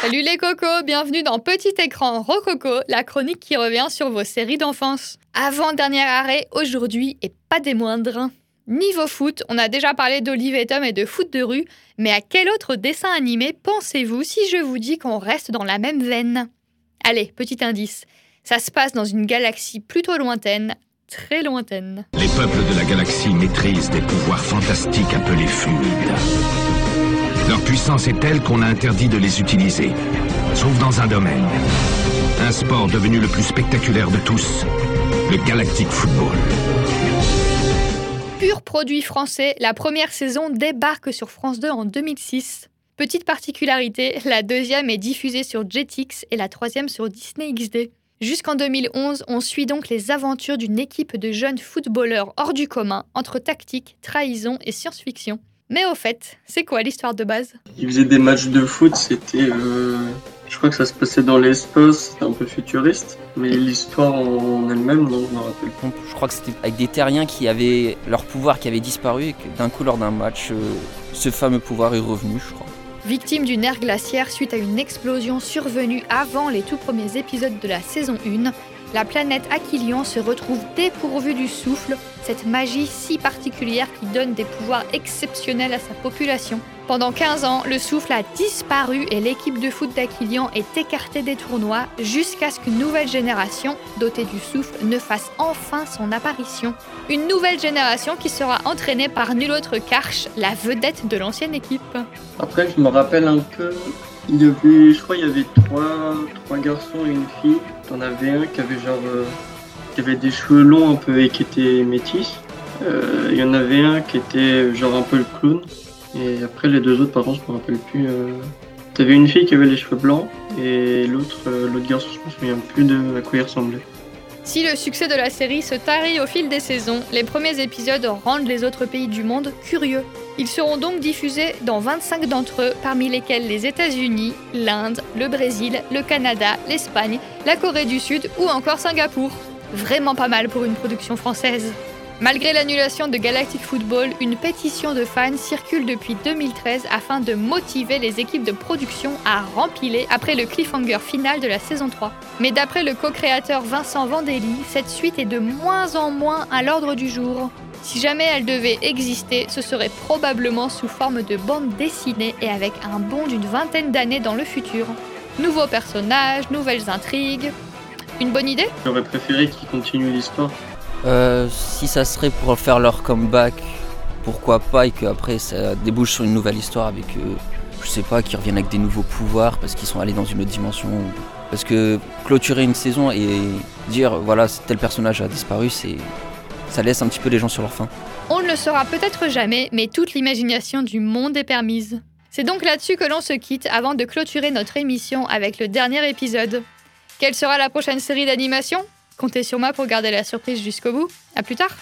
Salut les cocos, bienvenue dans Petit écran Rococo, la chronique qui revient sur vos séries d'enfance. Avant-dernier arrêt aujourd'hui et pas des moindres. Niveau foot, on a déjà parlé d'Olive et et de foot de rue, mais à quel autre dessin animé pensez-vous si je vous dis qu'on reste dans la même veine? Allez, petit indice. Ça se passe dans une galaxie plutôt lointaine, très lointaine. Les peuples de la galaxie maîtrisent des pouvoirs fantastiques appelés fluides. Leur puissance est telle qu'on a interdit de les utiliser, sauf dans un domaine. Un sport devenu le plus spectaculaire de tous, le Galactic Football. Pur produit français, la première saison débarque sur France 2 en 2006. Petite particularité, la deuxième est diffusée sur Jetix et la troisième sur Disney XD. Jusqu'en 2011, on suit donc les aventures d'une équipe de jeunes footballeurs hors du commun, entre tactique, trahison et science-fiction. Mais au fait, c'est quoi l'histoire de base? Ils faisaient des matchs de foot, c'était. euh, Je crois que ça se passait dans l'espace, c'était un peu futuriste. Mais l'histoire en elle-même, non, je me rappelle Je crois que c'était avec des terriens qui avaient leur pouvoir qui avait disparu et que d'un coup lors d'un match, euh, ce fameux pouvoir est revenu, je crois. Victime d'une ère glaciaire suite à une explosion survenue avant les tout premiers épisodes de la saison 1, la planète Aquilion se retrouve dépourvue du souffle, cette magie si particulière qui donne des pouvoirs exceptionnels à sa population. Pendant 15 ans, le souffle a disparu et l'équipe de foot d'Aquilion est écartée des tournois jusqu'à ce qu'une nouvelle génération, dotée du souffle, ne fasse enfin son apparition. Une nouvelle génération qui sera entraînée par nul autre qu'Arch, la vedette de l'ancienne équipe. Après, je me rappelle un peu. Il y avait, je crois, il y avait trois, trois garçons et une fille. T'en avais un qui avait genre. euh, qui avait des cheveux longs un peu et qui était métis. Euh, Il y en avait un qui était genre un peu le clown. Et après, les deux autres, par contre, je me rappelle plus. Euh... T'avais une fille qui avait les cheveux blancs et l'autre, l'autre garçon, je me souviens plus de à quoi il ressemblait. Si le succès de la série se tarit au fil des saisons, les premiers épisodes rendent les autres pays du monde curieux. Ils seront donc diffusés dans 25 d'entre eux, parmi lesquels les États-Unis, l'Inde, le Brésil, le Canada, l'Espagne, la Corée du Sud ou encore Singapour. Vraiment pas mal pour une production française. Malgré l'annulation de Galactic Football, une pétition de fans circule depuis 2013 afin de motiver les équipes de production à rempiler après le cliffhanger final de la saison 3. Mais d'après le co-créateur Vincent Vandelli, cette suite est de moins en moins à l'ordre du jour. Si jamais elle devait exister, ce serait probablement sous forme de bande dessinée et avec un bond d'une vingtaine d'années dans le futur. Nouveaux personnages, nouvelles intrigues. Une bonne idée? J'aurais préféré qu'ils continuent l'histoire. Euh, si ça serait pour faire leur comeback, pourquoi pas, et qu'après ça débouche sur une nouvelle histoire avec, euh, je sais pas, qui reviennent avec des nouveaux pouvoirs parce qu'ils sont allés dans une autre dimension. ou- Parce que clôturer une saison et dire voilà tel personnage a disparu, c'est ça laisse un petit peu les gens sur leur faim. On ne le saura peut-être jamais, mais toute l'imagination du monde est permise. C'est donc là-dessus que l'on se quitte avant de clôturer notre émission avec le dernier épisode. Quelle sera la prochaine série d'animation? Comptez sur moi pour garder la surprise jusqu'au bout. À plus tard